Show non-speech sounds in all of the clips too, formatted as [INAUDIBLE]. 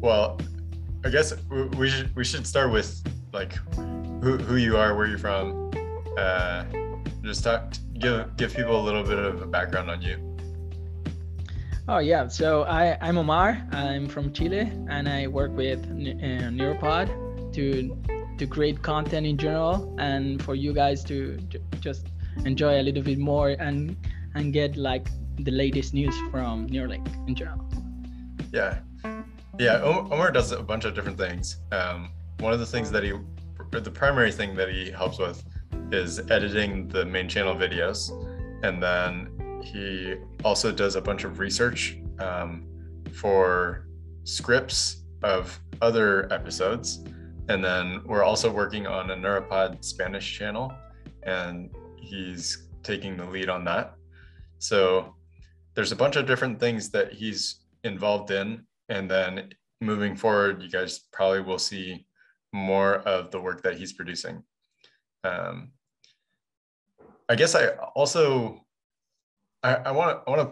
Well, I guess we should we should start with like who, who you are, where you're from. Uh, just talk, give give people a little bit of a background on you. Oh yeah, so I I'm Omar. I'm from Chile, and I work with uh, Neuropod to to create content in general, and for you guys to just enjoy a little bit more and and get like the latest news from Neuralink in general. Yeah, yeah, Omar does a bunch of different things. Um, one of the things that he, the primary thing that he helps with is editing the main channel videos. And then he also does a bunch of research um, for scripts of other episodes. And then we're also working on a Neuropod Spanish channel, and he's taking the lead on that. So there's a bunch of different things that he's involved in and then moving forward, you guys probably will see more of the work that he's producing. Um, I guess I also I want to I want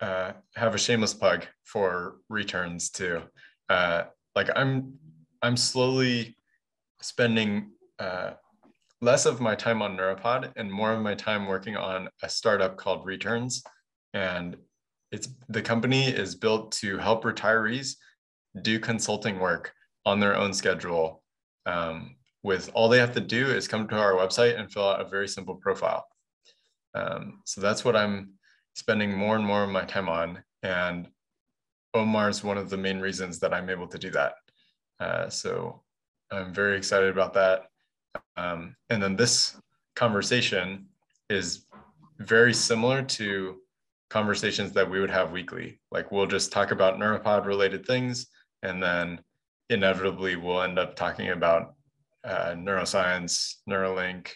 to uh, have a shameless plug for returns too. Uh, like I'm I'm slowly spending uh, less of my time on Neuropod and more of my time working on a startup called Returns, and it's the company is built to help retirees do consulting work on their own schedule. Um, with all they have to do is come to our website and fill out a very simple profile. Um, so that's what I'm spending more and more of my time on. And Omar is one of the main reasons that I'm able to do that. Uh, so I'm very excited about that. Um, and then this conversation is very similar to conversations that we would have weekly. Like we'll just talk about neuropod related things, and then inevitably we'll end up talking about uh, neuroscience, Neuralink,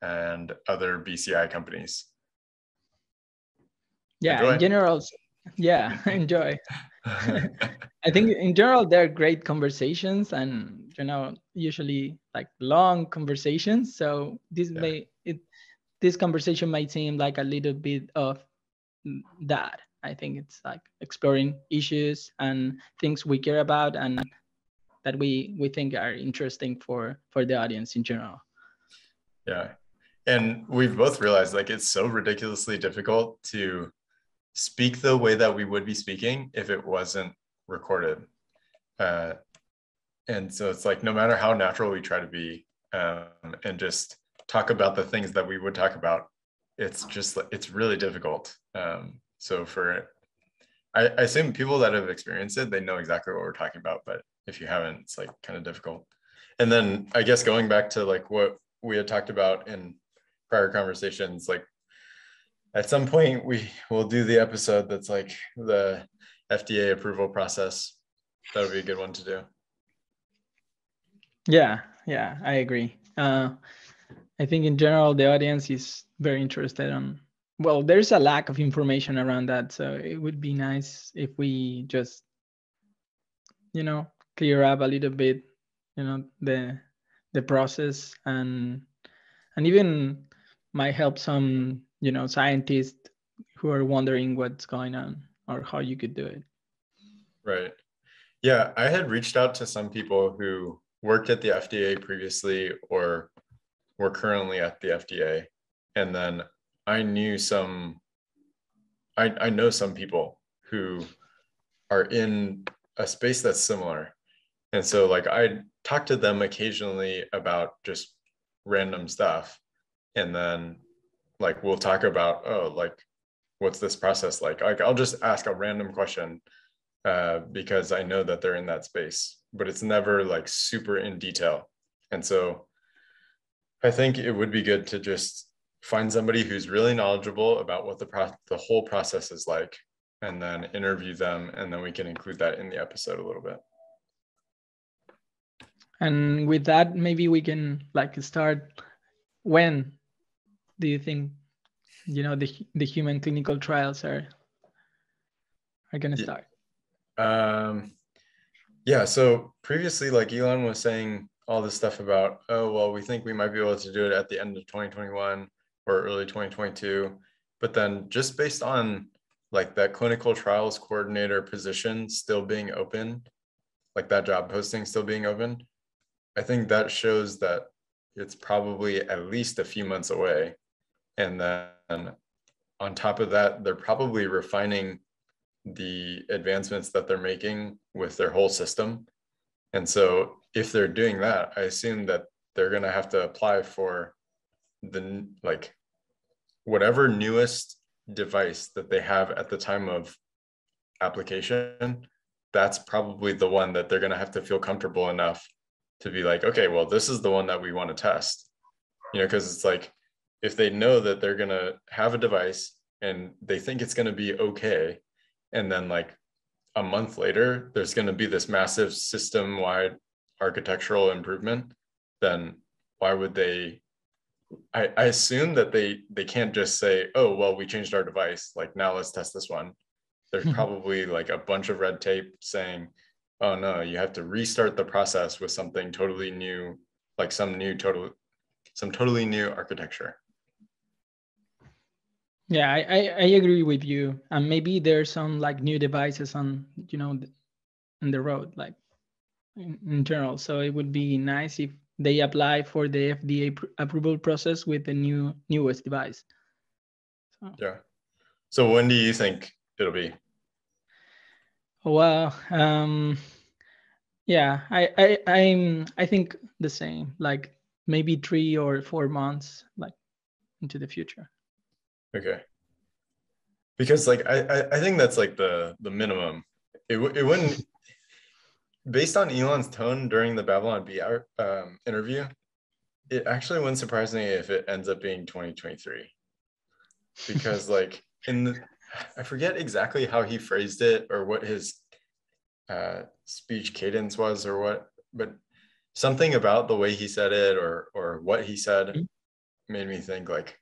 and other BCI companies. Yeah, enjoy. in general, yeah, [LAUGHS] enjoy. [LAUGHS] I think in general they're great conversations, and you know usually like long conversations. So this yeah. may it this conversation might seem like a little bit of that. I think it's like exploring issues and things we care about and that we we think are interesting for for the audience in general. Yeah. And we've both realized like it's so ridiculously difficult to speak the way that we would be speaking if it wasn't recorded. Uh, and so it's like no matter how natural we try to be um, and just talk about the things that we would talk about it's just it's really difficult um, so for I, I assume people that have experienced it they know exactly what we're talking about but if you haven't it's like kind of difficult and then i guess going back to like what we had talked about in prior conversations like at some point we will do the episode that's like the fda approval process. That would be a good one to do. Yeah yeah i agree. Uh, i think in general the audience is very interested on well there's a lack of information around that so it would be nice if we just you know clear up a little bit you know the the process and and even might help some you know scientists who are wondering what's going on or how you could do it right yeah i had reached out to some people who worked at the fda previously or were currently at the fda and then I knew some, I, I know some people who are in a space that's similar. And so, like, I talk to them occasionally about just random stuff. And then, like, we'll talk about, oh, like, what's this process like? Like, I'll just ask a random question uh, because I know that they're in that space, but it's never like super in detail. And so, I think it would be good to just find somebody who's really knowledgeable about what the pro- the whole process is like and then interview them and then we can include that in the episode a little bit and with that maybe we can like start when do you think you know the the human clinical trials are are going to start um yeah so previously like elon was saying all this stuff about, oh, well, we think we might be able to do it at the end of 2021 or early 2022. But then just based on like that clinical trials coordinator position still being open, like that job posting still being open, I think that shows that it's probably at least a few months away. And then on top of that, they're probably refining the advancements that they're making with their whole system. And so if they're doing that, I assume that they're going to have to apply for the like whatever newest device that they have at the time of application that's probably the one that they're going to have to feel comfortable enough to be like okay well this is the one that we want to test you know because it's like if they know that they're going to have a device and they think it's going to be okay and then like a month later there's going to be this massive system wide architectural improvement then why would they I, I assume that they they can't just say oh well we changed our device like now let's test this one there's mm-hmm. probably like a bunch of red tape saying oh no you have to restart the process with something totally new like some new total some totally new architecture yeah I, I, I agree with you. And maybe there's some like new devices on you know in the road like in, in general. So it would be nice if they apply for the fda pr- approval process with the new newest device. So. yeah. So when do you think it'll be? Well um yeah i i i'm i think the same like maybe three or four months like into the future Okay. Because like I I, I think that's like the the minimum. It it wouldn't based on Elon's tone during the Babylon Bee um, interview, it actually wouldn't surprise me if it ends up being 2023. Because like in the, I forget exactly how he phrased it or what his uh, speech cadence was or what, but something about the way he said it or or what he said mm-hmm. made me think like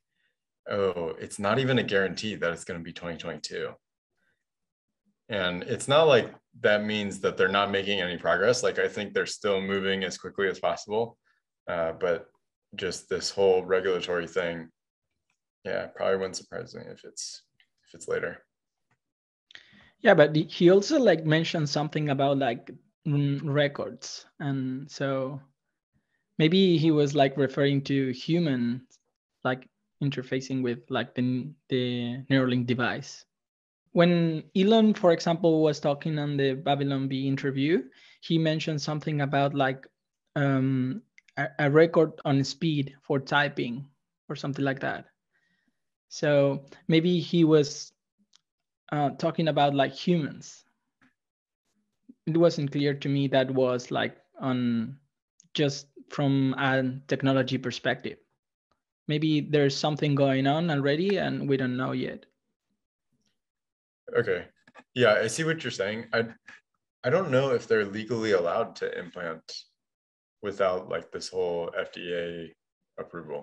oh, it's not even a guarantee that it's going to be 2022. And it's not like that means that they're not making any progress. Like I think they're still moving as quickly as possible. Uh, but just this whole regulatory thing, yeah, probably wouldn't surprise me if it's if it's later. Yeah, but he also like mentioned something about like records, and so maybe he was like referring to human like interfacing with like the, the Neuralink device. When Elon, for example, was talking on the Babylon Bee interview, he mentioned something about like um, a, a record on speed for typing or something like that. So maybe he was uh, talking about like humans. It wasn't clear to me that was like on just from a technology perspective maybe there's something going on already and we don't know yet. Okay. Yeah i see what you're saying. I i don't know if they're legally allowed to implant without like this whole fda approval.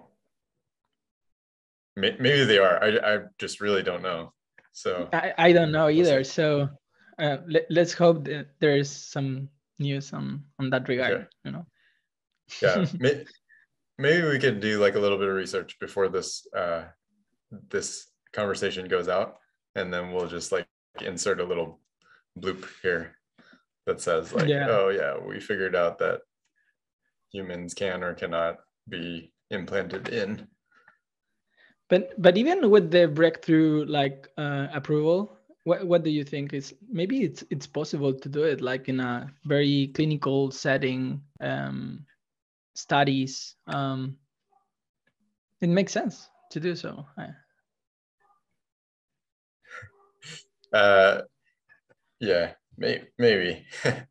Maybe they are. I, I just really don't know. So i, I don't know either. So uh, let, us hope that there's some news on on that regard okay. you know? Yeah [LAUGHS] maybe we could do like a little bit of research before this uh this conversation goes out and then we'll just like insert a little bloop here that says like yeah. oh yeah we figured out that humans can or cannot be implanted in but but even with the breakthrough like uh, approval what, what do you think is maybe it's it's possible to do it like in a very clinical setting um studies, um, it makes sense to do so. [LAUGHS] Uh, yeah, may, maybe. [LAUGHS] I,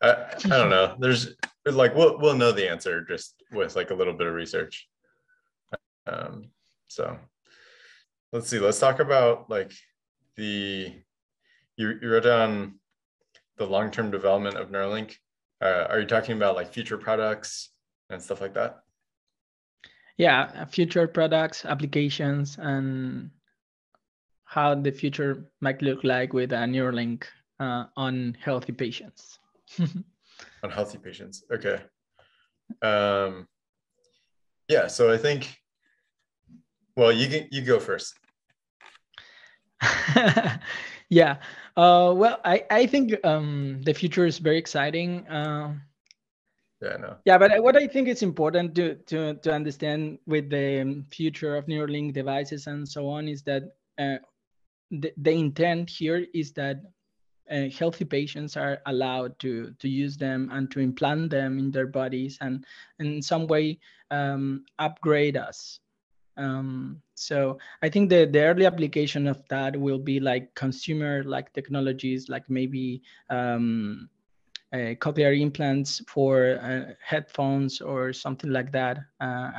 I don't know. There's like we'll we'll know the answer just with like a little bit of research. Um, so let's see. Let's talk about like the you you wrote down the long term development of Neuralink. Uh, are you talking about like future products and stuff like that? Yeah, future products, applications, and how the future might look like with a Neuralink uh, on healthy patients. [LAUGHS] on healthy patients, okay. Um, yeah, so I think. Well, you can, you go first. [LAUGHS] yeah. Uh, well, I I think um, the future is very exciting. Uh, yeah, no. Yeah, but what I think is important to to to understand with the future of Neuralink devices and so on is that uh, the the intent here is that uh, healthy patients are allowed to to use them and to implant them in their bodies and in some way um, upgrade us um, so i think the, the early application of that will be like consumer like technologies like maybe um, uh, cochlear implants for uh, headphones or something like that uh,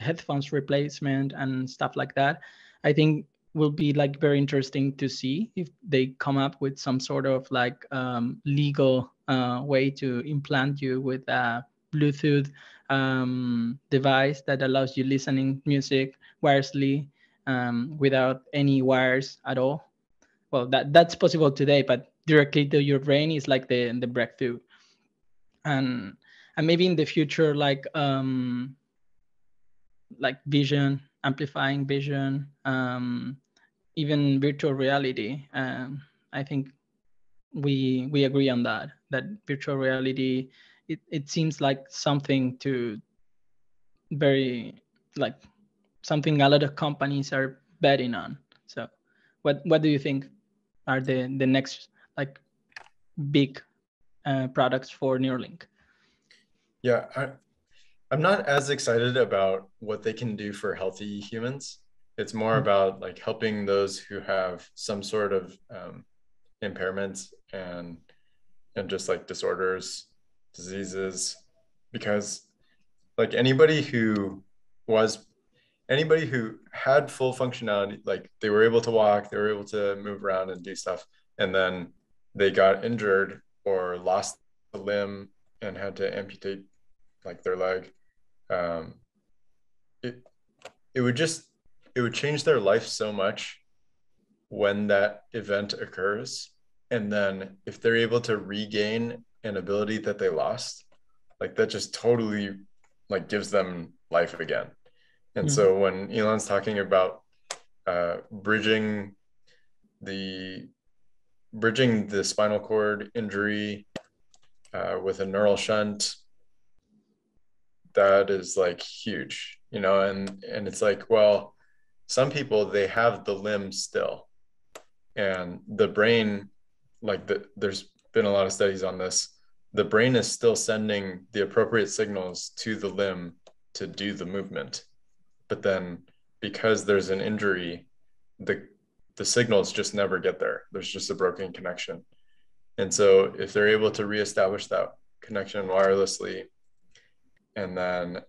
headphones replacement and stuff like that i think will be like very interesting to see if they come up with some sort of like um, legal uh, way to implant you with a Bluetooth um, device that allows you listening music wirelessly um, without any wires at all. Well, that that's possible today, but directly to your brain is like the the breakthrough, and and maybe in the future, like um, like vision amplifying vision, um, even virtual reality. Um, I think we we agree on that. That virtual reality, it, it seems like something to very like something a lot of companies are betting on. So, what what do you think are the the next like big uh, products for Neuralink? Yeah, I, I'm not as excited about what they can do for healthy humans. It's more mm-hmm. about like helping those who have some sort of um, impairments and and just like disorders, diseases, because like anybody who was anybody who had full functionality, like they were able to walk, they were able to move around and do stuff, and then they got injured or lost a limb and had to amputate like their leg um, it it would just it would change their life so much when that event occurs and then if they're able to regain an ability that they lost like that just totally like gives them life again and mm-hmm. so when elon's talking about uh, bridging the bridging the spinal cord injury uh, with a neural shunt that is like huge you know and and it's like well some people they have the limb still. And the brain like the, there's been a lot of studies on this. The brain is still sending the appropriate signals to the limb to do the movement. But then because there's an injury the the signals just never get there there's just a broken connection and so if they're able to reestablish that connection wirelessly and then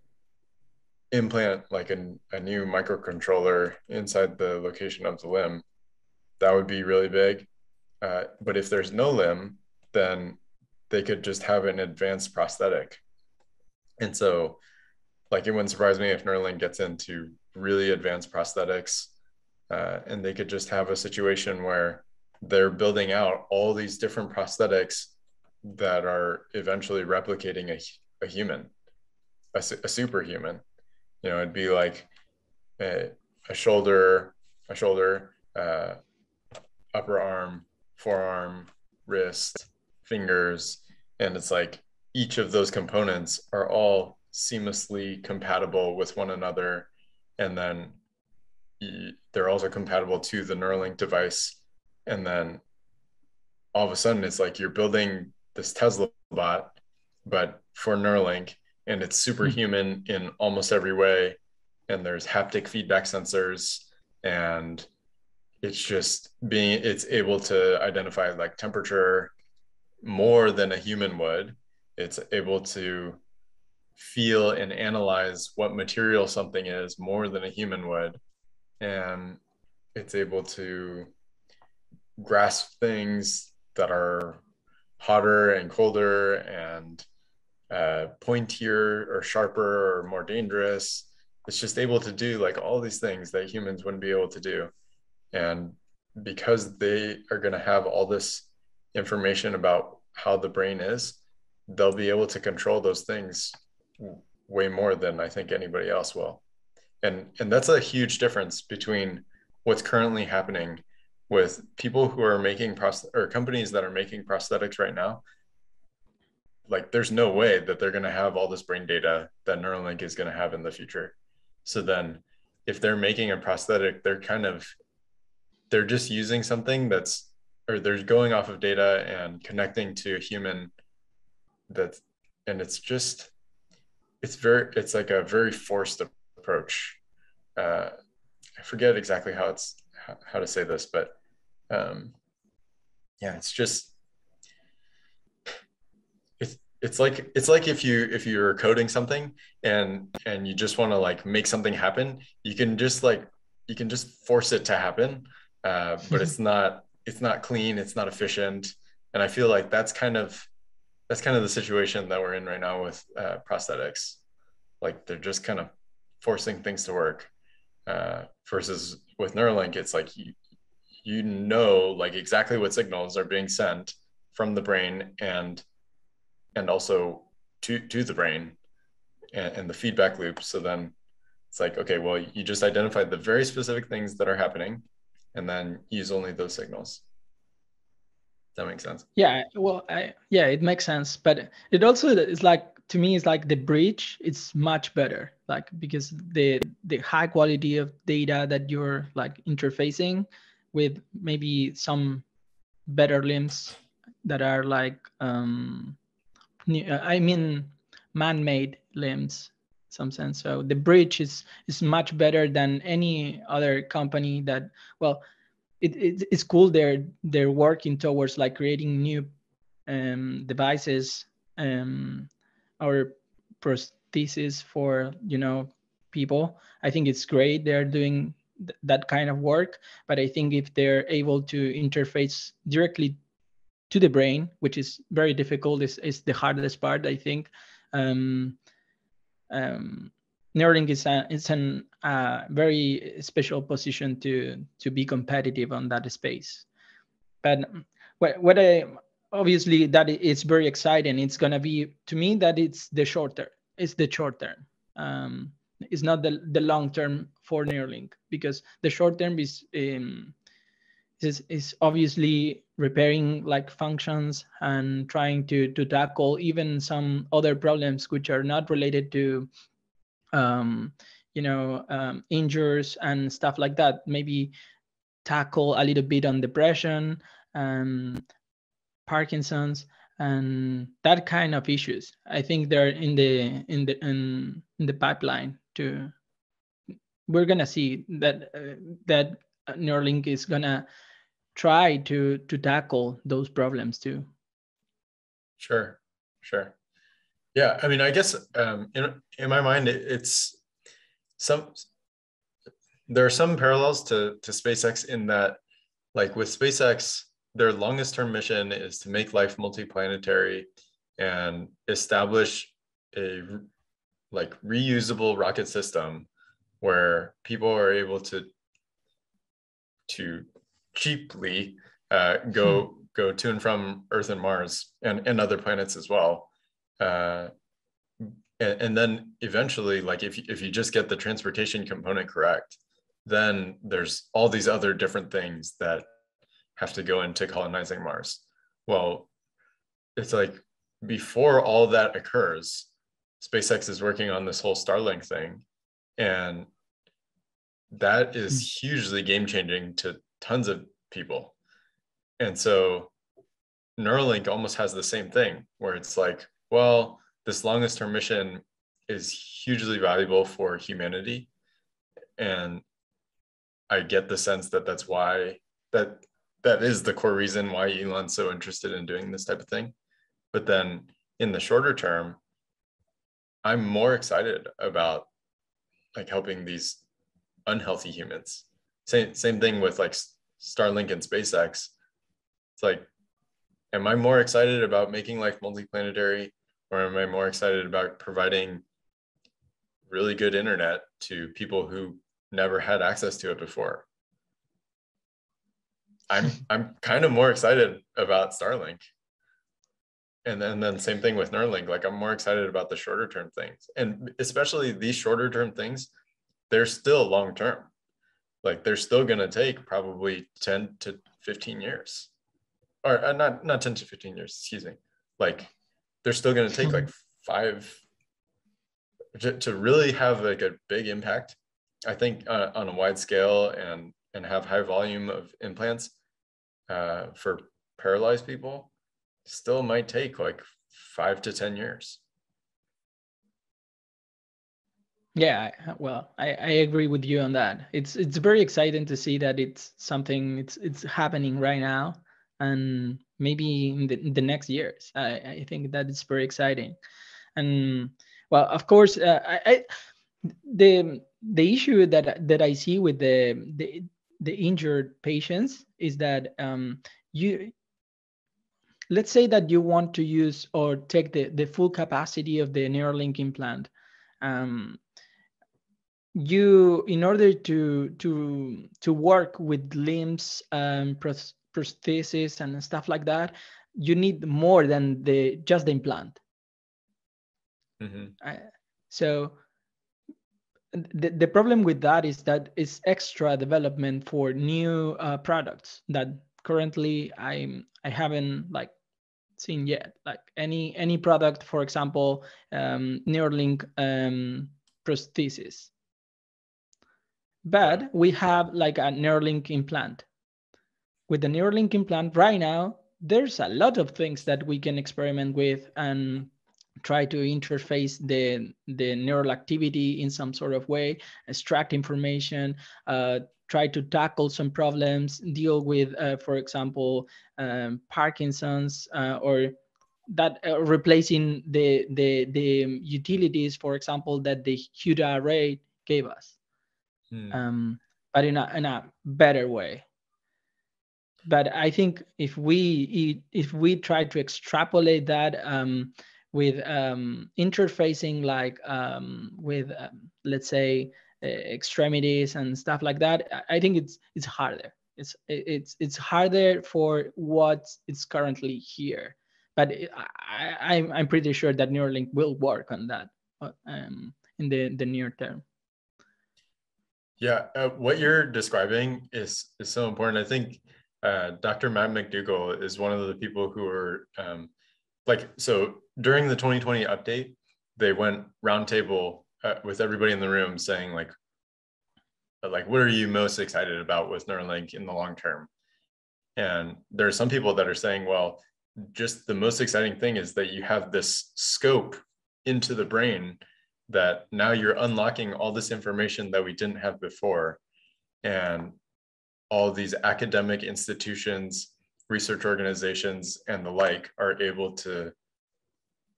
implant like a, a new microcontroller inside the location of the limb, that would be really big. Uh, but if there's no limb, then they could just have an advanced prosthetic. And so, like, it wouldn't surprise me if Neuralink gets into really advanced prosthetics uh, and they could just have a situation where they're building out all these different prosthetics that are eventually replicating a, a human a, a superhuman. You know, it'd be like a, a shoulder, a shoulder, uh, upper arm, forearm, wrist, fingers, and it's like each of those components are all seamlessly compatible with one another, and then they're also compatible to the Neuralink device, and then all of a sudden it's like you're building this Tesla bot, but for Neuralink, and it's superhuman in almost every way. And there's haptic feedback sensors and it's just being it's able to identify like temperature more than a human would. It's able to feel and analyze what material something is more than a human would and it's able to grasp things that are hotter and colder and uh, pointier or sharper or more dangerous. It's just able to do like all these things that humans wouldn't be able to do. And because they are going to have all this information about how the brain is, they'll be able to control those things way more than I think anybody else will. And and that's a huge difference between what's currently happening with people who are making prost- or companies that are making prosthetics right now. Like there's no way that they're going to have all this brain data that neuralink is going to have in the future. So then if they're making a prosthetic they're kind of they're just using something that's or they're going off of data and connecting to a human that and it's just it's very it's like a very forced approach uh, i forget exactly how it's how to say this but um, yeah, it's just it's it's like it's like if you if you're coding something and and you just want to like make something happen, you can just like you can just force it to happen, uh, but it's [LAUGHS] not it's not clean, it's not efficient, and I feel like that's kind of that's kind of the situation that we're in right now with uh, prosthetics. Like they're just kind of forcing things to work. Uh, versus with Neuralink, it's like you, you know like exactly what signals are being sent from the brain and and also to to the brain and, and the feedback loop so then it's like okay well you just identified the very specific things that are happening and then use only those signals that makes sense yeah well I, yeah it makes sense but it also is like to me it's like the bridge it's much better like because the the high quality of data that you're like interfacing with maybe some better limbs that are like um, I mean man-made limbs some sense. So the bridge is is much better than any other company that well it, it it's cool they're they're working towards like creating new um, devices um, or prostheses for you know people i think it's great they're doing th- that kind of work but i think if they're able to interface directly to the brain which is very difficult is, is the hardest part i think um, um, Neuralink is a, it's an uh, very special position to to be competitive on that space. But what what I obviously that it's very exciting. It's gonna be to me that it's the short term. It's the short term. Um, it's not the, the long term for Neuralink because the short term is um, is, is obviously repairing like functions and trying to to tackle even some other problems which are not related to um, you know um, injuries and stuff like that maybe tackle a little bit on depression and parkinson's and that kind of issues i think they're in the in the in, in the pipeline to we're gonna see that uh, that Neuralink is gonna try to to tackle those problems too. Sure, sure. Yeah, I mean, I guess um, in in my mind, it, it's some. There are some parallels to to SpaceX in that, like with SpaceX, their longest term mission is to make life multiplanetary and establish a like reusable rocket system where people are able to to cheaply uh, go hmm. go to and from Earth and Mars and, and other planets as well. Uh, and, and then eventually, like if if you just get the transportation component correct, then there's all these other different things that have to go into colonizing Mars. Well, it's like before all that occurs, SpaceX is working on this whole Starlink thing. And that is hmm. hugely game changing to tons of people. And so Neuralink almost has the same thing where it's like, well, this longest term mission is hugely valuable for humanity. And I get the sense that that's why that that is the core reason why Elon's so interested in doing this type of thing. But then in the shorter term, I'm more excited about like helping these unhealthy humans. Same same thing with like Starlink and SpaceX. It's like, am I more excited about making life multiplanetary, or am I more excited about providing really good internet to people who never had access to it before? I'm I'm kind of more excited about Starlink. and then, then same thing with Neuralink. Like I'm more excited about the shorter term things, and especially these shorter term things, they're still long term. Like they're still going to take probably 10 to 15 years, or uh, not not 10 to 15 years. Excuse me. Like they're still going to take like five to, to really have like a big impact. I think uh, on a wide scale and and have high volume of implants uh, for paralyzed people still might take like five to 10 years. Yeah, well, I, I agree with you on that. It's it's very exciting to see that it's something it's it's happening right now, and maybe in the, in the next years. I, I think that it's very exciting, and well, of course, uh, I, I the the issue that that I see with the the the injured patients is that um, you let's say that you want to use or take the, the full capacity of the Neuralink implant. Um, you, in order to to to work with limbs, um, prosthesis, and stuff like that, you need more than the just the implant. Mm-hmm. Uh, so the, the problem with that is that it's extra development for new uh, products that currently I'm I haven't like seen yet. Like any any product, for example, um, Neuralink um, prosthesis. But we have like a Neuralink implant. With the Neuralink implant right now, there's a lot of things that we can experiment with and try to interface the the neural activity in some sort of way, extract information, uh, try to tackle some problems, deal with, uh, for example, um, Parkinson's uh, or that uh, replacing the, the, the utilities, for example, that the Utah array gave us, hmm. um, but in a, in a better way. But I think if we if we try to extrapolate that um, with um, interfacing like um, with um, let's say uh, extremities and stuff like that i think it's it's harder. It's it's it's harder for what is currently here. But I, I'm, I'm pretty sure that neuralink will work on that uh, um, in the the near term. Yeah uh, what you're describing is is so important. I think uh, dr matt MacDougall is one of the people who are um, like so during the 2020 update they went roundtable uh, with everybody in the room saying like like what are you most excited about with Neuralink in the long term? And there are some people that are saying, well, just the most exciting thing is that you have this scope into the brain that now you're unlocking all this information that we didn't have before. And all these academic institutions, research organizations, and the like are able to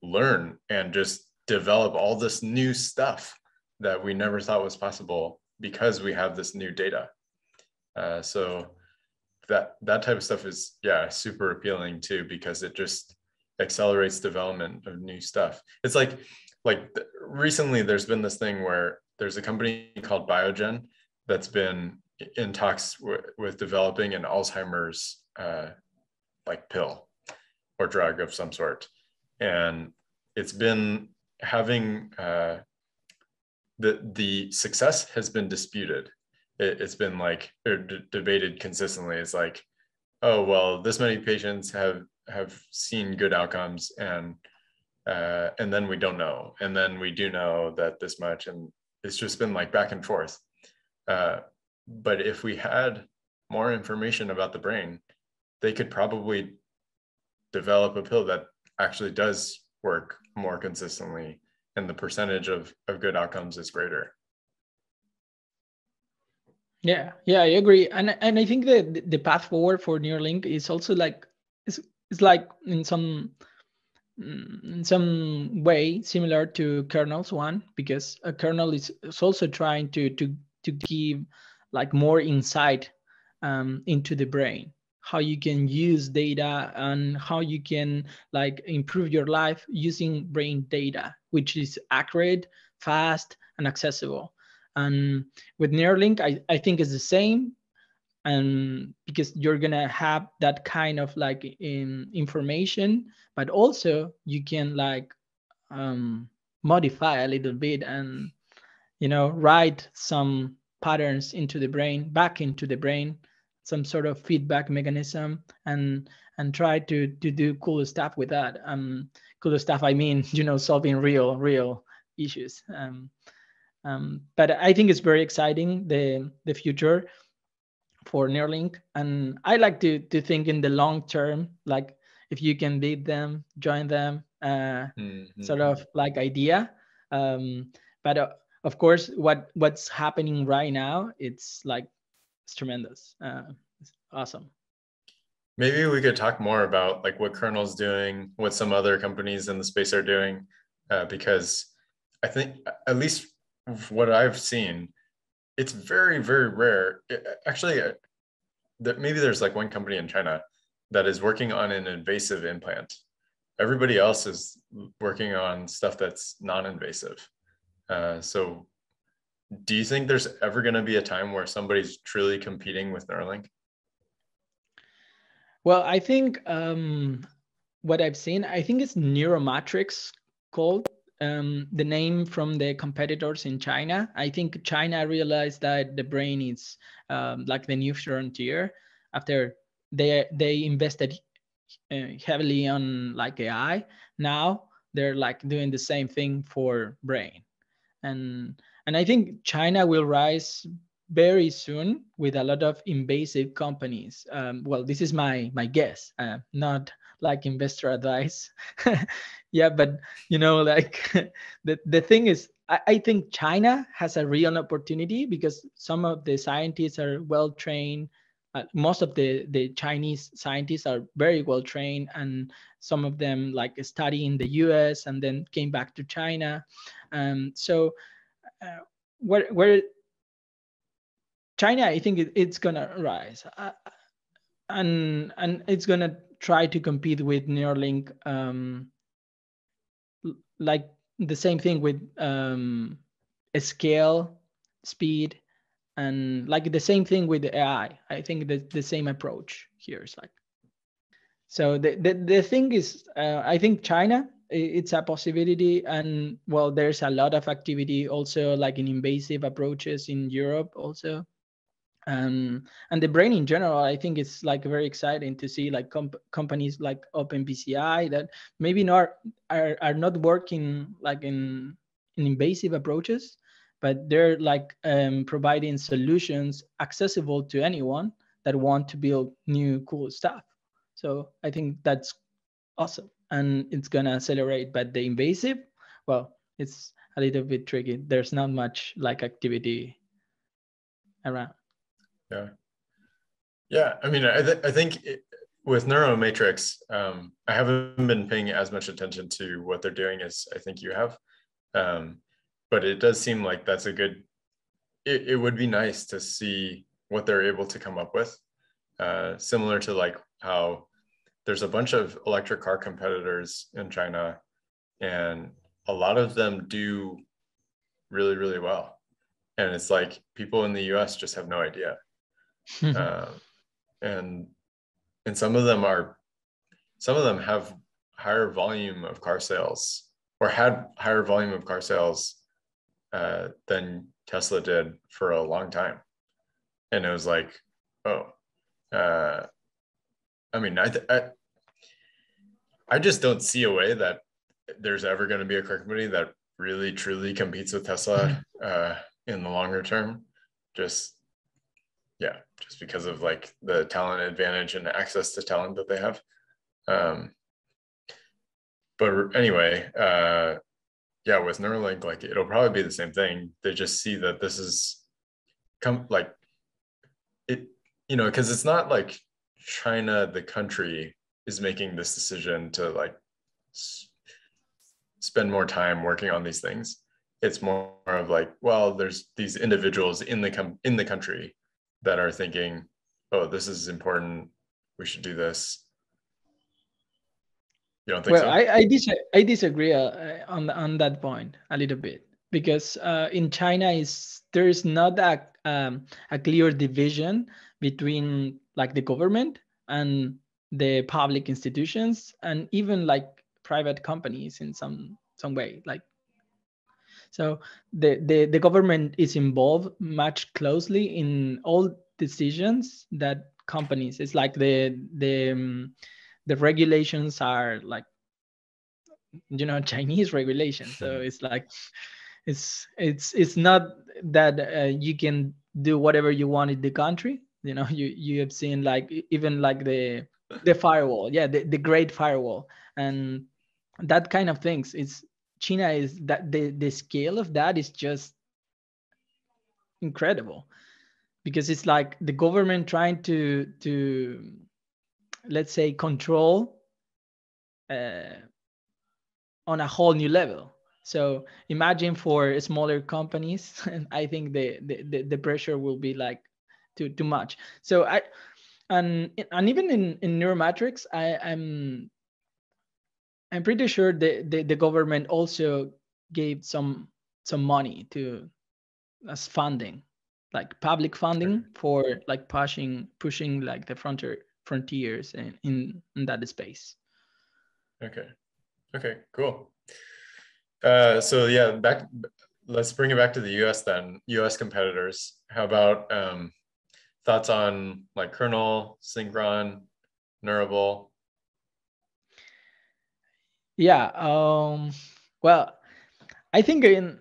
learn and just develop all this new stuff that we never thought was possible because we have this new data. Uh, so that that type of stuff is yeah super appealing too because it just accelerates development of new stuff. It's like like recently there's been this thing where there's a company called Biogen that's been in talks w- with developing an Alzheimer's uh, like pill or drug of some sort, and it's been having uh, the the success has been disputed. It, has been like d- debated consistently. It's like, oh well, this many patients have have seen good outcomes, and uh, and then we don't know, and then we do know that this much, and it's just been like back and forth. Uh, but if we had more information about the brain, they could probably develop a pill that actually does work more consistently and the percentage of, of good outcomes is greater. Yeah, yeah, I agree, and and I think that the path forward for Neuralink is also like it's, it's like in some in some way similar to kernels one because a kernel is, is also trying to to to give like more insight um, into the brain how you can use data and how you can like improve your life using brain data which is accurate fast and accessible. And with neuralink i, I think it's the same and because you're gonna have that kind of like in information but also you can like um, modify a little bit and you know write some patterns into the brain back into the brain some sort of feedback mechanism and and try to to do cool stuff with that um cool stuff i mean [LAUGHS] you know solving real real issues um, um but i think it's very exciting the the future for Neuralink. And I like to to think in the long term, like if you can beat them, join them, uh, mm-hmm. sort of like idea. Um, but uh, of course, what what's happening right now, it's like it's tremendous. Uh, it's awesome. Maybe we could talk more about like what Kernel's doing, what some other companies in the space are doing, uh, because I think at least what I've seen, it's very very rare it, actually uh, that maybe there's like one company in china that is working on an invasive implant everybody else is working on stuff that's non-invasive uh, so do you think there's ever going to be a time where somebody's truly competing with neuralink well i think um, what i've seen i think it's NeuraMatrix called um, the name from the competitors in China. I think China realized that the brain is um, like the new frontier after they they invested uh, heavily on like AI. Now they're like doing the same thing for brain, and and I think China will rise very soon with a lot of invasive companies. Um, well, this is my my guess, uh, not like investor advice. [LAUGHS] yeah, but you know, like [LAUGHS] the the thing is, I, I think China has a real opportunity because some of the scientists are well trained. Uh, most of the the Chinese scientists are very well trained, and some of them like study in the U.S. and then came back to China. Um, so, uh, where where China, I think it, it's gonna rise, uh, and and it's gonna try to compete with Neuralink, um, like the same thing with um, scale, speed, and like the same thing with AI. I think the, the same approach here is like. So the, the, the thing is, uh, I think China, it's a possibility. And well, there's a lot of activity also like in invasive approaches in Europe also. And and the brain in general i think it's like very exciting to see like comp- companies like openbci that maybe not are, are not working like in in invasive approaches but they're like um, providing solutions accessible to anyone that want to build new cool stuff. So i think that's awesome and it's going to accelerate but the invasive well it's a little bit tricky there's not much like activity around yeah. Yeah. I mean, I, th- I think it, with NeuraMatrix, um, I haven't been paying as much attention to what they're doing as I think you have. Um, but it does seem like that's a good, it, it would be nice to see what they're able to come up with. Uh, similar to like how there's a bunch of electric car competitors in China, and a lot of them do really, really well. And it's like people in the US just have no idea. uh, and and some of them are some of them have higher volume of car sales or had higher volume of car sales uh, than Tesla did for a long time, and it was like, oh, uh, I mean, I, th- I I just don't see a way that there's ever going to be a car company that really truly competes with Tesla uh, in the longer term. Just yeah, just because of like the talent advantage and access to talent that they have. Um, but anyway, uh, yeah, with Neuralink, like it'll probably be the same thing. They just see that this is come like it, you know, because it's not like China, the country, is making this decision to like s- spend more time working on these things. It's more of like, well, there's these individuals in the com- in the country that are thinking, oh, this is important. We should do this. You don't think well, so? I I, dis- I disagree uh, on on that point a little bit because uh, in China is there is not a um, a clear division between like the government and the public institutions and even like private companies in some some way like so the, the the government is involved much closely in all decisions that companies it's like the the um, the regulations are like you know [LAUGHS] chinese regulations so it's like it's it's it's not that uh, you can do whatever you want in the country you know you you have seen like even like the the firewall. Yeah the, the great firewall. And that kind of things it's china is that the the scale of that is just incredible. Because it's like the government trying to to let's say control uh, on a whole new level. So imagine for smaller companies and [LAUGHS] i think the, the the pressure will be like too too much. So i and and even in in NeuraMatrix, i i'm i'm pretty sure the, the the government also gave some some money to as funding like public funding for like pushing pushing like the frontier frontiers in, in, in that space. Okay. Okay cool. Uh so yeah back let's bring it back to the us then us competitors. How about um thoughts on like kernel synchron neurable yeah um well i think in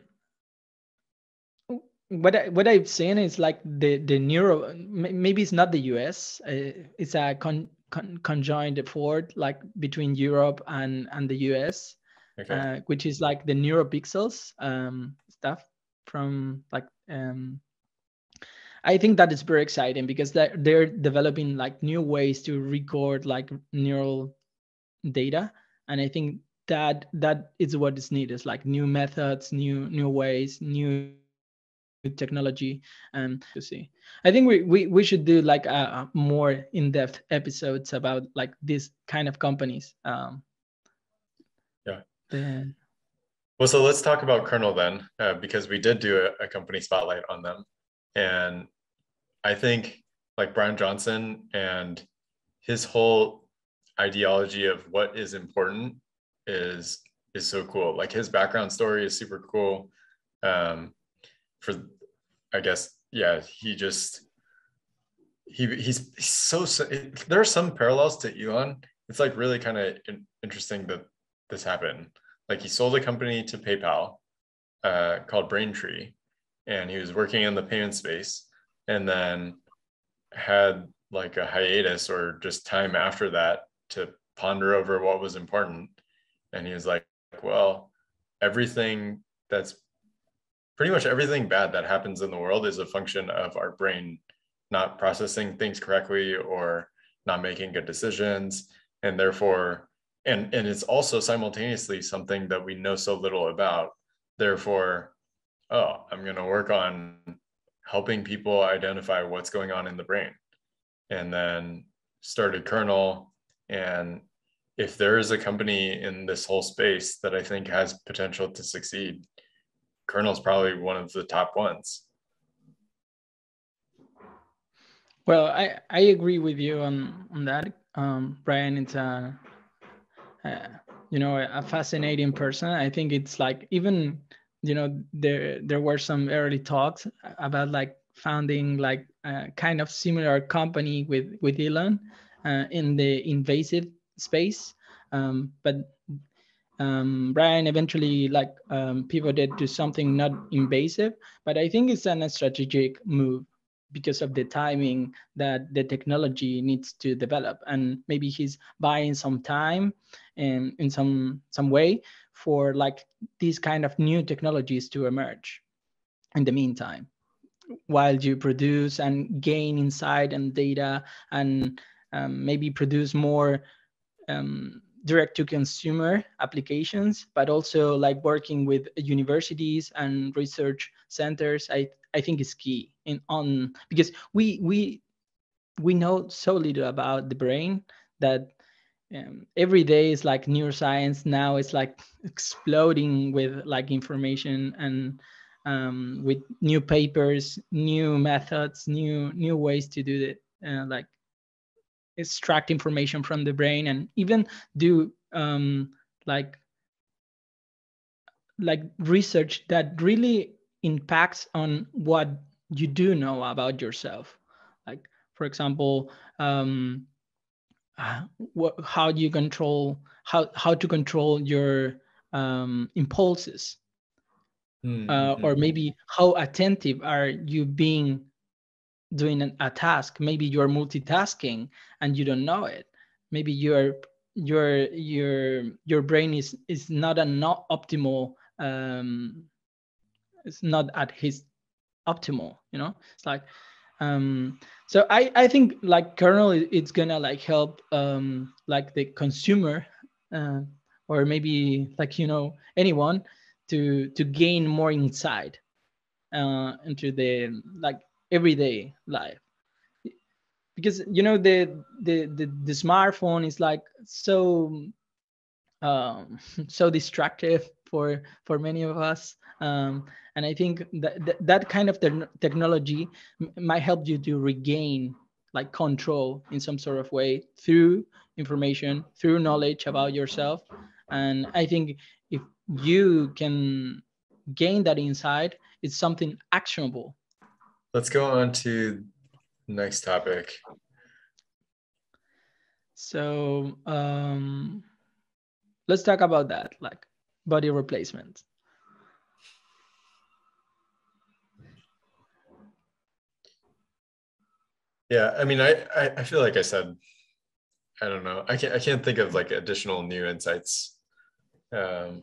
what I, what I've seen is like the the neuro maybe it's not the US uh, it's a con, con, conjoined effort like between Europe and and the US okay. uh, which is like the neuropixels um, stuff from like um, I think that is very exciting because they're, they're developing like new ways to record like neural data. And I think that that is what is needed is like new methods new new ways new technology and um, to see. I think we, we we should do like a, a more in-depth episodes about like this kind of companies um yeah. then well so let's talk about kernel then uh, because we did do a, a company spotlight on them and i think like bryan johnson and his whole ideology of what is important is is so cool like his background story is super cool um for I guess yeah he just he he's, so, so it, there are some parallels to Elon. It's like really kind of interesting that this happened. Like he sold a company to PayPal uh, called Braintree, and he was working in the payment space, and then had like a hiatus or just time after that to ponder over what was important. And he was like, well, everything that's pretty much everything bad that happens in the world is a function of our brain not processing things correctly or not making good decisions and therefore and and it's also simultaneously something that we know so little about therefore oh i'm going to work on helping people identify what's going on in the brain and then started kernel and if there is a company in this whole space that i think has potential to succeed Kernel's probably one of the top ones. Well, I, I agree with you on, on that, um, Bryan. It's a, you know a fascinating person. I think it's like even you know there there were some early talks about like founding like a kind of similar company with with Elon uh, in the invasive space. Um, but um, Bryan eventually like um, pivoted to something not invasive, but I think it's an, a strategic move because of the timing that the technology needs to develop, and maybe he's buying some time and in some some way for like these kind of new technologies to emerge. In the meantime, while you produce and gain insight and data, and um, maybe produce more um, direct to consumer applications, but also like working with universities and research centers, I, I think is key in on because we we we know so little about the brain that um, every day is like neuroscience. Now it's like exploding with like information and um, with new papers new methods new new ways to do it uh, like extract information from the brain and even do um, like like research that really impacts on what you do know about yourself. Like for example um, what, how do you control how how to control your um, impulses? Mm-hmm. uh, or maybe how attentive are you being doing an, a task? Maybe you're multitasking and you don't know it. Maybe your your your your brain is is not a not optimal um it's not at his optimal you know? It's like um so i i think like kernel it's gonna like help um like the consumer uh, or maybe like you know anyone to to gain more insight uh into the like everyday life. Because you know the the the, the smartphone is like so um [LAUGHS] so distractive for for many of us. Um and i think that that, that kind of te- technology might help you to regain like control in some sort of way through information through knowledge about yourself. And i think if you can gain that insight it's something actionable. Let's go on to next topic. So um, let's talk about that, like body replacement. Yeah, I mean, I, I, I feel like I said, I don't know, I can't I can't think of like additional new insights. Um,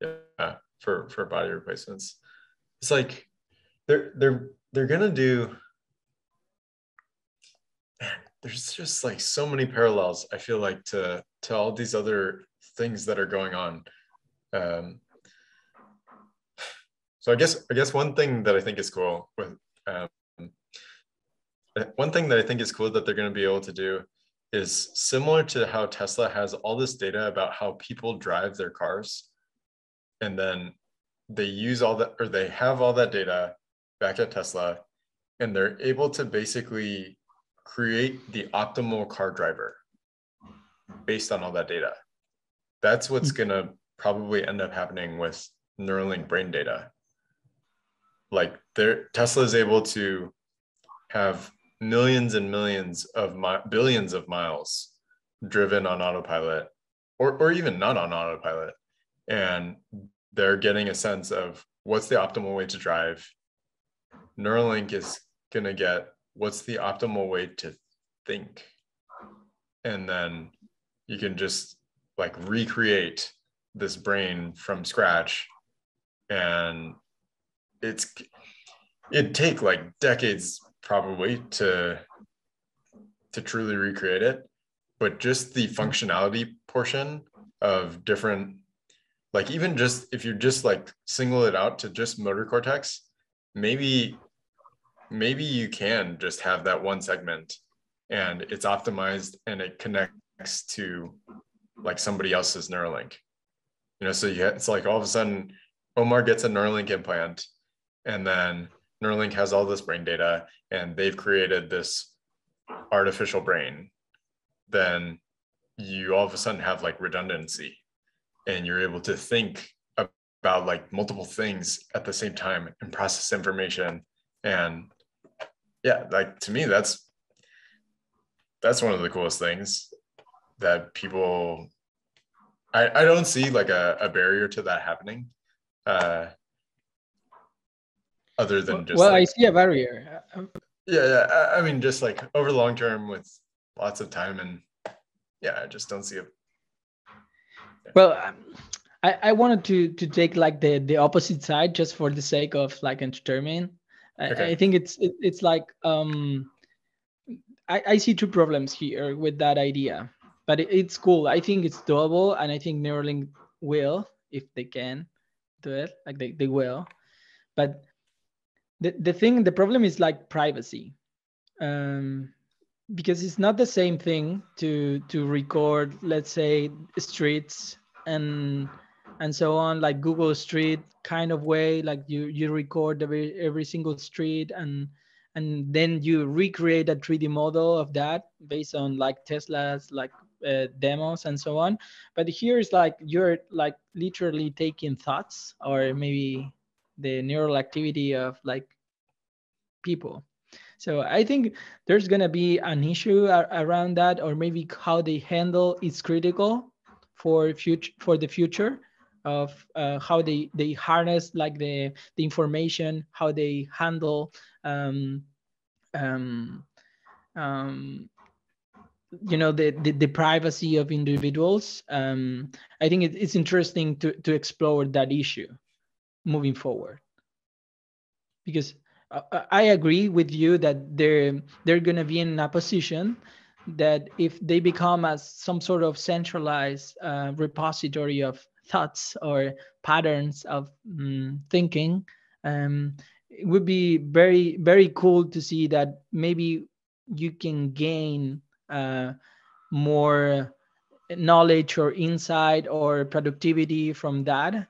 yeah, for for body replacements it's like they're they're they're gonna do there's just like so many parallels i feel like to to all these other things that are going on. Um so i guess i guess one thing that i think is cool with um, one thing that i think is cool that they're going to be able to do is similar to how tesla has all this data about how people drive their cars and then they use all that or they have all that data back at Tesla and they're able to basically create the optimal car driver based on all that data. That's what's going to probably end up happening with Neuralink brain data. Like there, Tesla is able to have millions and millions of mi- billions of miles driven on autopilot or, or even not on autopilot. And they're getting a sense of what's the optimal way to drive. Neuralink is going to get what's the optimal way to think. And then you can just like recreate this brain from scratch. And it's, it'd take like decades probably to to truly recreate it but just the functionality portion of different like even just if you just like single it out to just motor cortex maybe maybe you can just have that one segment and it's optimized and it connects to like somebody else's neuralink. You know so you it's like all of a sudden omar gets a neuralink implant and then neuralink has all this brain data and they've created this artificial brain. Then you all of a sudden have like redundancy and you're able to think about like multiple things at the same time and process information and yeah like to me that's that's one of the coolest things that people i i don't see like a, a barrier to that happening uh other than just well like, i see a barrier. Yeah yeah I, I mean just like over the long term with lots of time and yeah i just don't see it. Well, um, I, I wanted to to take like the the opposite side just for the sake of like entertainment. Okay. I, I, think it's it, it's like um, I, I see two problems here with that idea, but it, it's cool. I think it's doable, and I think Neuralink will if they can do it, like they, they will. But the the thing, the problem is like privacy. Um, because it's not the same thing to to record let's say streets and and so on like google street kind of way like you you record every every single street and and then you recreate a 3D model of that based on like Tesla's like uh, demos and so on. But here is like you're like literally taking thoughts or maybe the neural activity of like people. So I think there's gonna be an issue around that, or maybe how they handle is critical for future for the future of uh, how they they harness like the the information, how they handle um, um, um, you know the, the, the privacy of individuals. Um, I think it, it's interesting to to explore that issue moving forward because I agree with you that they're they're to be in a position that if they become as some sort of centralized uh, repository of thoughts or patterns of um, thinking, um, it would be very very cool to see that maybe you can gain uh, more knowledge or insight or productivity from that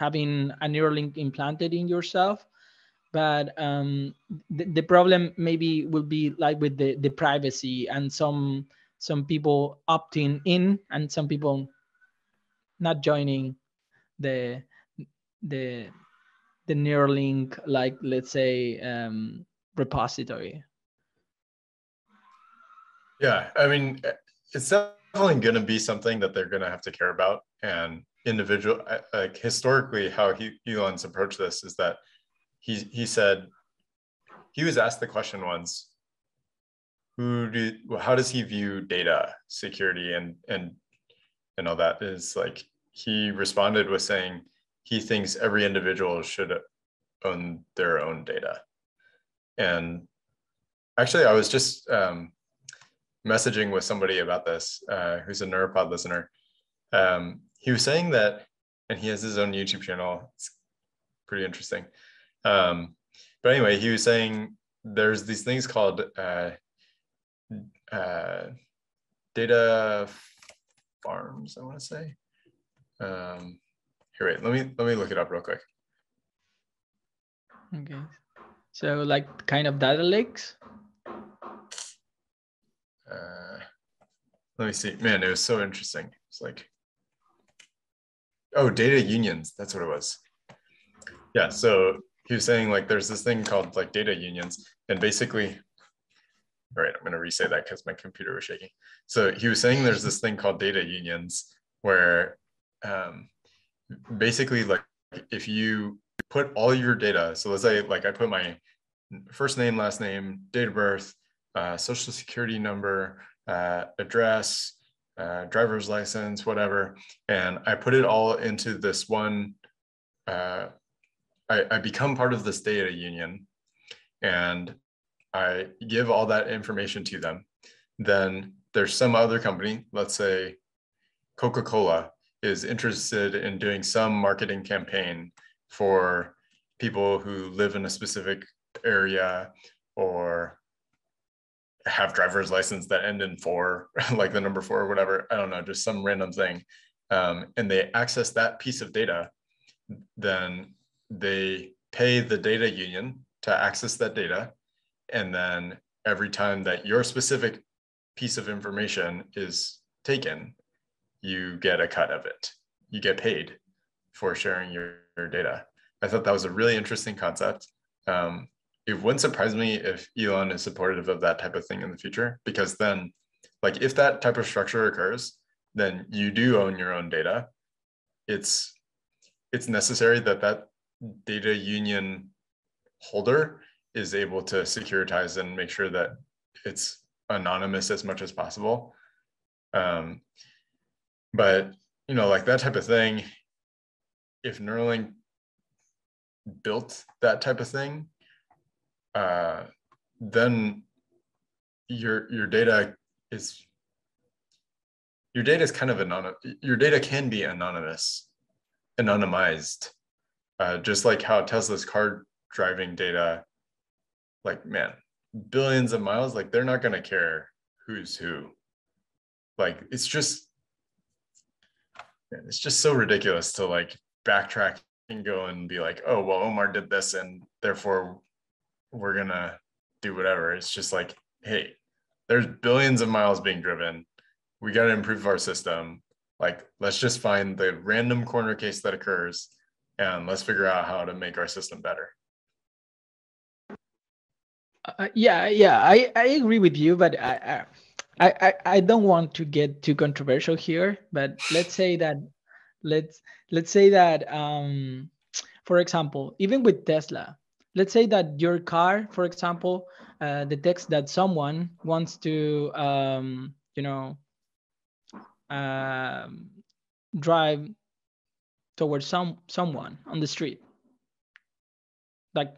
having a Neuralink implanted in yourself. But um, the, the problem maybe will be like with the, the privacy and some some people opting in and some people not joining the the the Neuralink like let's say um, repository. Yeah, I mean, it's definitely going to be something that they're going to have to care about. And individual, like historically, how he, Elon's approached this is that he he said he was asked the question once who do how does he view data security and and and all that is like he responded with saying he thinks every individual should own their own data and actually i was just um, messaging with somebody about this uh, who's a neuropod listener um, he was saying that and he has his own youtube channel it's pretty interesting um, but anyway, he was saying there's these things called uh, uh, data farms. I want to say. Um, here, wait. Let me let me look it up real quick. Okay. So like kind of data lakes. Uh, let me see. Man, it was so interesting. It's like, oh, data unions. That's what it was. Yeah. So he was saying like there's this thing called like data unions and basically all right i'm going to re-say that because my computer was shaking so he was saying there's this thing called data unions where um, basically like if you put all your data so let's say like i put my first name last name date of birth uh, social security number uh, address uh, driver's license whatever and i put it all into this one uh, I, I become part of this data union and I give all that information to them. Then there's some other company, let's say Coca Cola, is interested in doing some marketing campaign for people who live in a specific area or have driver's license that end in four, [LAUGHS] like the number four or whatever. I don't know, just some random thing. Um, and they access that piece of data, then they pay the data union to access that data. And then every time that your specific piece of information is taken, you get a cut of it. You get paid for sharing your, your data. I thought that was a really interesting concept. Um, it wouldn't surprise me if Elon is supportive of that type of thing in the future, because then, like, if that type of structure occurs, then you do own your own data. It's it's necessary that that data union holder is able to securitize and make sure that it's anonymous as much as possible. Um, but you know, like that type of thing, if Neuralink built that type of thing, uh, then your your data is your data is kind of anonymous. Your data can be anonymous, anonymized uh, just like how Tesla's car driving data, like man, billions of miles, like they're not gonna care who's who. Like it's just, it's just so ridiculous to like backtrack and go and be like, oh well, Omar did this, and therefore we're gonna do whatever. It's just like, hey, there's billions of miles being driven. We got to improve our system. Like, let's just find the random corner case that occurs and let's figure out how to make our system better. Uh, yeah, yeah, I, I agree with you, but I, I, I, I don't want to get too controversial here. But let's say that, let's let's say that, um, for example, even with Tesla, let's say that your car, for example, uh, detects that someone wants to, um, you know, um, drive towards some someone on the street, like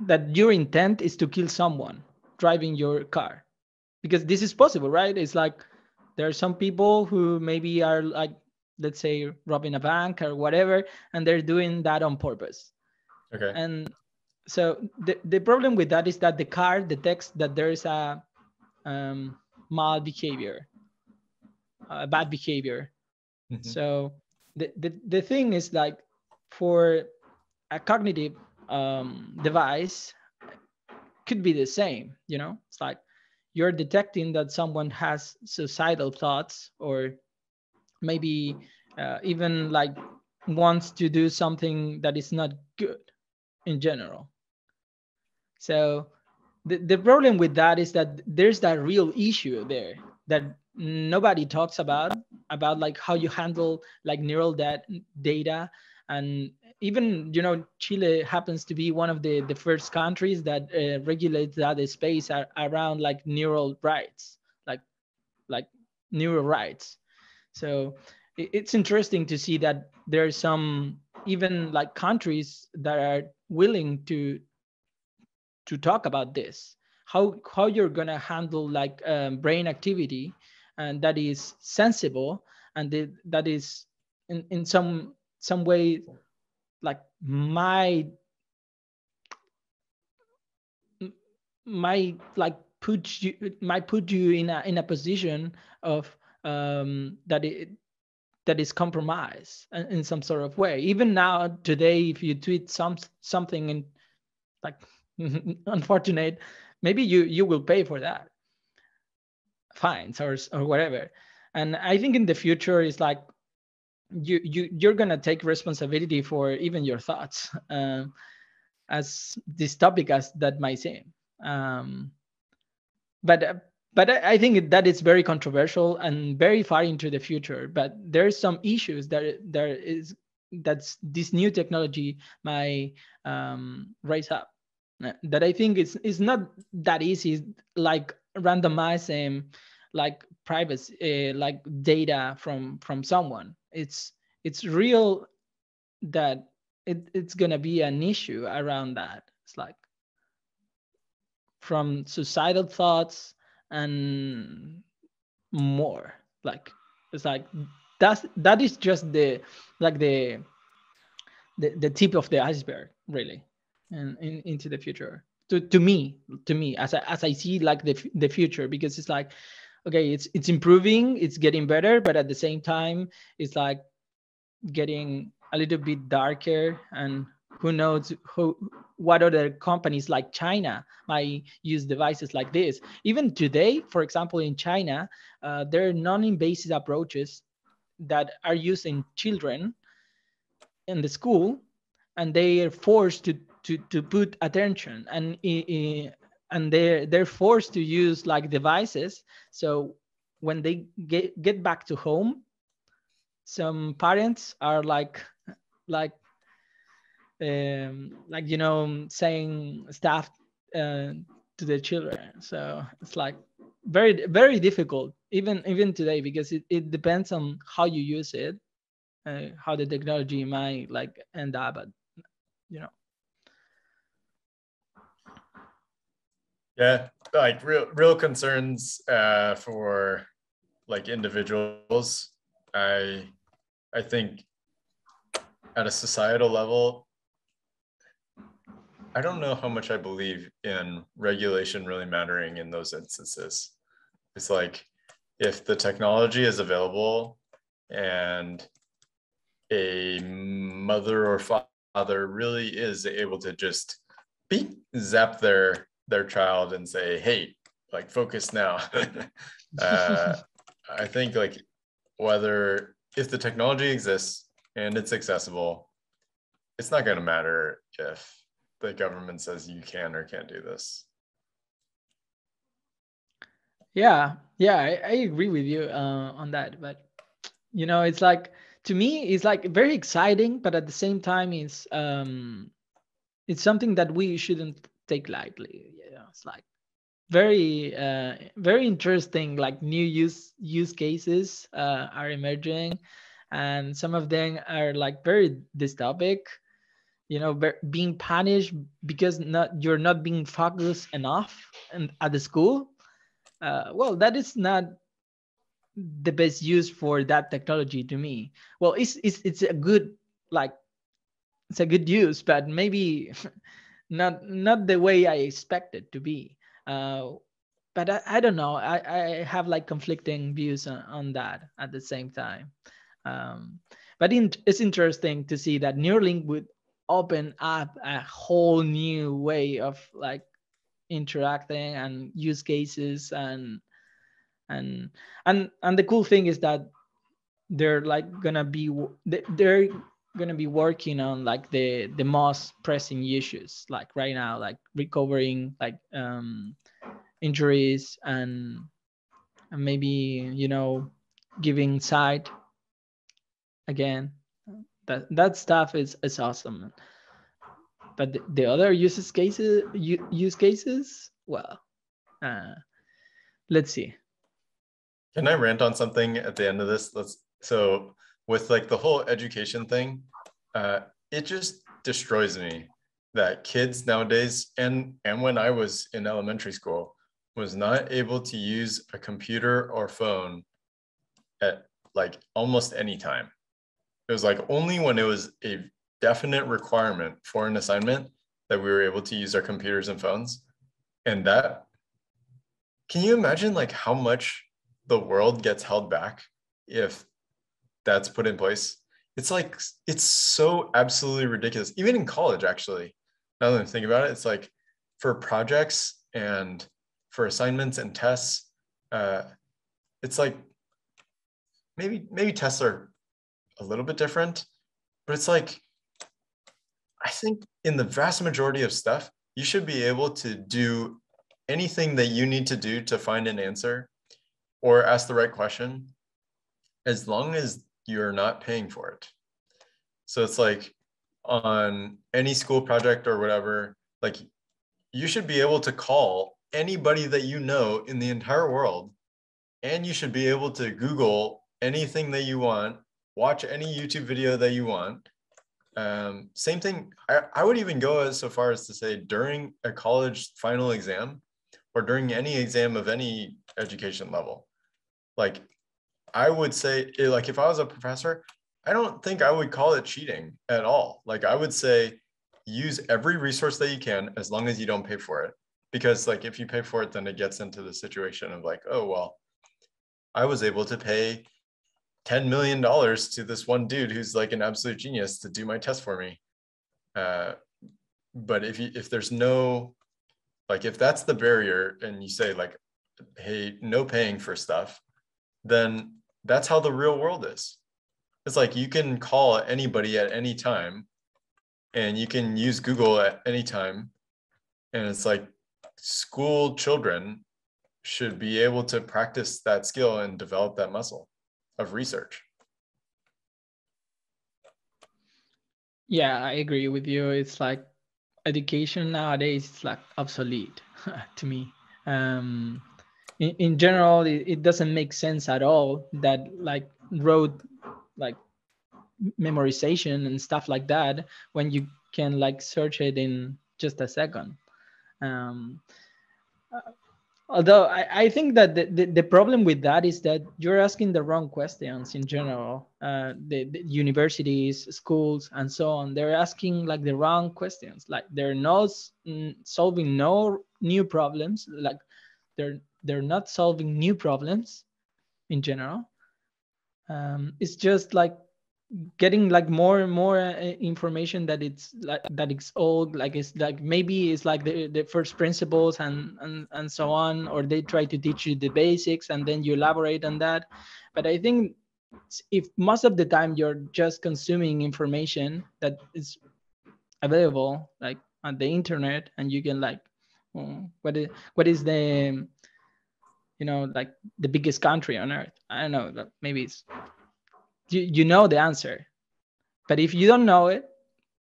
that your intent is to kill someone driving your car because this is possible right? It's like there are some people who maybe are like let's say robbing a bank or whatever and they're doing that on purpose. Okay. And so the, the problem with that is that the car detects that there's a um, mal behavior a bad behavior. Mm-hmm. so the, the, the thing is like for a cognitive um, device could be the same you know? It's like you're detecting that someone has suicidal thoughts or maybe uh, even like wants to do something that is not good in general. So the, the problem with that is that there's that real issue there that nobody talks about about like how you handle like neural dat- data and even you know chile happens to be one of the the first countries that uh, regulates that space around like neural rights like like neural rights. So it, it's interesting to see that there are some even like countries that are willing to to talk about this. How how you're gonna handle like um, brain activity and that is sensible and the, that is in, in some some way like my my like put you might put you in a in a position of um that it that is compromised in some sort of way. Even now today if you tweet some something and like [LAUGHS] unfortunate maybe you you will pay for that. Fines or or whatever. And i think in the future it's like you you you're gonna take responsibility for even your thoughts uh, as this topic as that might seem um, but but I think that is very controversial and very far into the future. But there's some issues that there is that's this new technology might um, raise up. That I think is is not that easy, like randomizing like privacy, uh, like data from from someone it's it's real that it, it's gonna be an issue around that. It's like from suicidal thoughts and more. Like it's like that's that is just the like the the, the tip of the iceberg really and in, into the future to, to me to me as I, as I see like the, the future because it's like okay it's it's improving it's getting better but at the same time it's like getting a little bit darker and who knows who what other companies like china might use devices like this. Even today for example in china uh, there are non-invasive approaches that are used in children in the school and they are forced to to, to put attention. And and they're they're forced to use like devices. So when they get get back to home some parents are like like um like you know saying stuff uh, to their children. So it's like very very difficult even even today because it, it depends on how you use it uh, how the technology might like end up at you know Yeah, like real real concerns uh, for like individuals. I I think at a societal level, I don't know how much I believe in regulation really mattering in those instances. It's like if the technology is available and a mother or father really is able to just beep, zap their their child and say, "Hey, like focus now." [LAUGHS] uh, I think like whether if the technology exists and it's accessible, it's not going to matter if the government says you can or can't do this. Yeah, yeah, I, I agree with you uh, on that. But you know, it's like to me, it's like very exciting, but at the same time, it's um, it's something that we shouldn't take lightly. Yeah, it's like very uh, very interesting like new use use cases uh, are emerging. And some of them are like very dystopic you know being punished because not you're not being focused enough and at the school. Uh, well that is not the best use for that technology to me. Well it's it's, it's a good like it's a good use but maybe [LAUGHS] not not the way i expect it to be uh, but I, I don't know. I, I have like conflicting views on, on that at the same time. Um, but in, it's interesting to see that Neuralink would open up a whole new way of like interacting and use cases and and and and the cool thing is that they're like gonna be they're gonna be working on like the the most pressing issues like right now like recovering like um injuries and, and maybe you know giving sight again. That that stuff is is awesome. But the, the other use cases use cases well uh, let's see. Can i rant on something at the end of this? Let's so with like the whole education thing uh, it just destroys me that kids nowadays and and when i was in elementary school was not able to use a computer or phone at like almost any time. It was like only when it was a definite requirement for an assignment that we were able to use our computers and phones. And that, can you imagine like how much the world gets held back if that's put in place? It's like, it's so absolutely ridiculous. Even in college, actually, now that I'm thinking about it, it's like for projects and for assignments and tests, uh, it's like maybe maybe tests are a little bit different, but it's like I think in the vast majority of stuff, you should be able to do anything that you need to do to find an answer or ask the right question as long as you're not paying for it. So it's like on any school project or whatever, like you should be able to call anybody that you know in the entire world. And you should be able to Google anything that you want, watch any YouTube video that you want. Um, same thing, I, I would even go as so far as to say during a college final exam or during any exam of any education level. Like I would say, eh, like if I was a professor, I don't think I would call it cheating at all. Like I would say, use every resource that you can as long as you don't pay for it because like if you pay for it then it gets into the situation of like oh well i was able to pay 10 million dollars to this one dude who's like an absolute genius to do my test for me uh, but if you if there's no like if that's the barrier and you say like hey no paying for stuff then that's how the real world is it's like you can call anybody at any time and you can use google at any time and it's like school children should be able to practice that skill and develop that muscle of research. Yeah, I agree with you. It's like education nowadays is like obsolete [LAUGHS] to me. Um, in, in general, it, it doesn't make sense at all that like road like memorization and stuff like that when you can like search it in just a second um, uh, although I, I think that the, the, the, problem with that is that you're asking the wrong questions in general. Uh, the, the, universities, schools, and so on, they're asking like the wrong questions. Like they're not solving no new problems. Like they're they're not solving new problems in general. Um, it's just like getting like more and more uh, information that it's like that it's old like it's like maybe it's like the, the first principles and, and and so on or they try to teach you the basics and then you elaborate on that but i think if most of the time you're just consuming information that is available like on the internet and you can like oh, what is what is the you know like the biggest country on earth? I don't know maybe it's you, you know the answer. But if you don't know it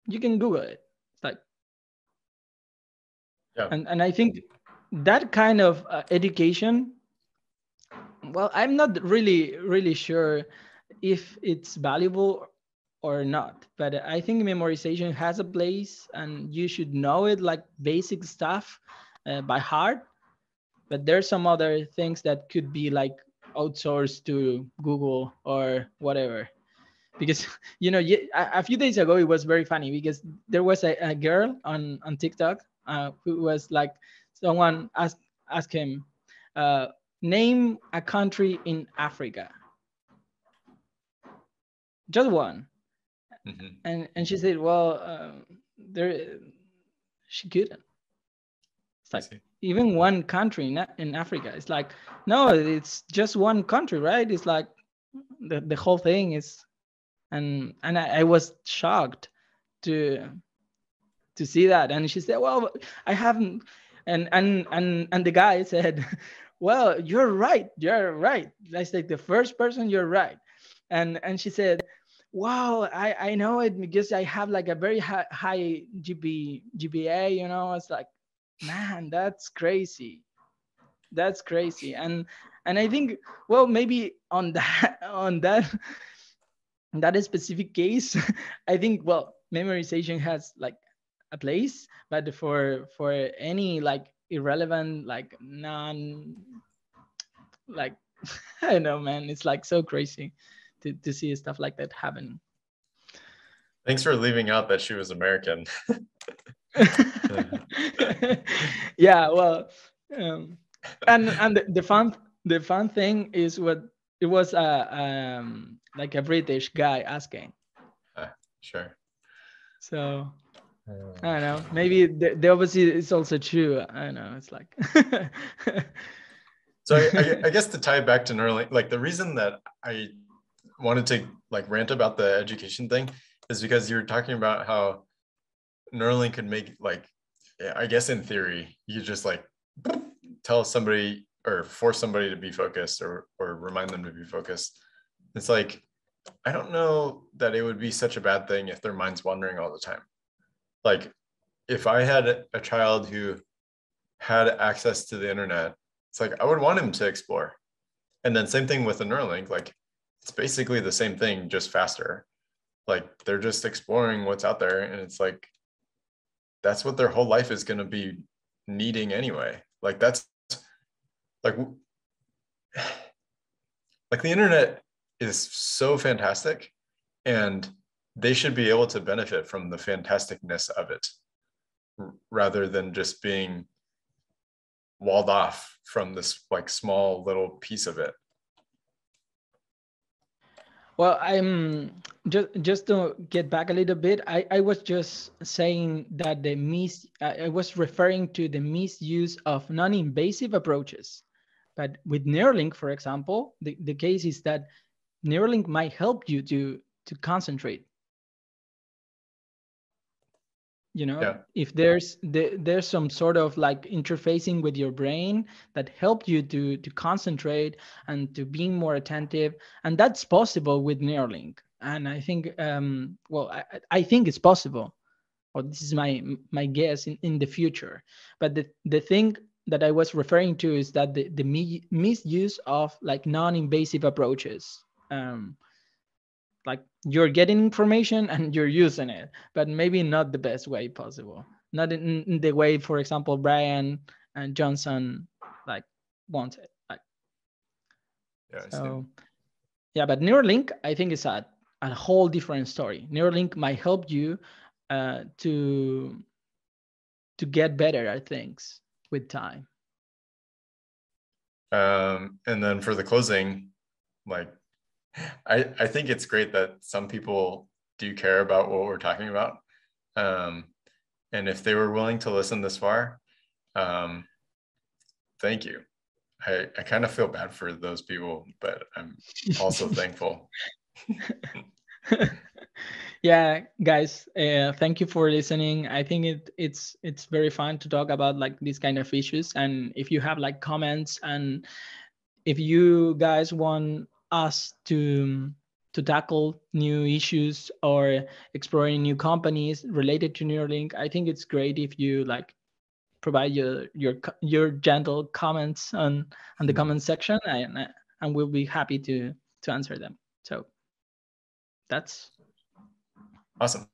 you can google it. It's like yeah. and, and i think that kind of uh, education well i'm not really really sure if it's valuable or not but i think memorization has a place and you should know it like basic stuff uh, by heart but there's some other things that could be like outsourced to Google or whatever. Because [LAUGHS] you know, a few days ago it was very funny because there was a, a girl on on TikTok uh, who was like, someone asked asked him, uh, name a country in Africa. Just one. Mm-hmm. And and she said, well, um, there, she couldn't. It's like even one country in, in Africa. It's like, no, it's just one country, right? It's like the, the whole thing is, and and I, I was shocked to to see that. And she said, well, I haven't, and and and and the guy said, [LAUGHS] well, you're right, you're right. I said, the first person, you're right. And and she said, wow, I I know it because I have like a very high, high GP GPA, you know. It's like man that's crazy. That's crazy. And and i think well maybe on [LAUGHS] that on that that specific case [LAUGHS] i think well memorization has like a place but for for any like irrelevant like non like [LAUGHS] i don't know man it's like so crazy to, to see stuff like that happen. Thanks for leaving out that she was american [LAUGHS] yeah, well, um, and and the, the, fun the fun thing is what it was a uh, um, like a British guy asking. Uh, sure. So uh, I don't know. Maybe the, the opposite is also true. I don't know. It's like. [LAUGHS] so I, I, I guess to tie it back to Neuralink, like the reason that I wanted to like rant about the education thing is because you were talking about how Neuralink could make like, I guess in theory, you just like tell somebody or force somebody to be focused or or remind them to be focused. It's like I don't know that it would be such a bad thing if their mind's wandering all the time. Like if I had a child who had access to the internet, it's like I would want him to explore. And then same thing with the Neuralink, like it's basically the same thing, just faster. Like they're just exploring what's out there. And it's like that's what their whole life is going to be needing anyway. Like that's like [SIGHS] like the internet is so fantastic and they should be able to benefit from the fantasticness of it rather than just being walled off from this like small little piece of it well, I'm just just to get back a little bit. I, I was just saying that the mis I was referring to the misuse of non-invasive approaches. But with Neuralink, for example, the, the case is that Neuralink might help you to to concentrate you know yeah. if there's the, there's some sort of like interfacing with your brain that help you to to concentrate and to being more attentive and that's possible with neuralink. And i think um well i, I think it's possible. Or this is my my guess in, in the future. But the the thing that i was referring to is that the the misuse of like non-invasive approaches um like you're getting information and you're using it but maybe not the best way possible. Not in, in the way for example bryan and johnson like wants it like. Yeah, so yeah but neuralink i think is a, a whole different story. Neuralink might help you uh, to to get better at things with time. Um, and then for the closing like I, I think it's great that some people do care about what we're talking about. Um, and if they were willing to listen this far, um, thank you. I, I kind of feel bad for those people, but I'm also [LAUGHS] thankful. [LAUGHS] yeah guys uh, thank you for listening i think it it's it's very fun to talk about like these kind of issues and if you have like comments and if you guys want us to to tackle new issues or exploring new companies related to Neuralink, I think it's great if you like provide your your your gentle comments on on the mm-hmm. comment section, and and we'll be happy to to answer them. So that's awesome.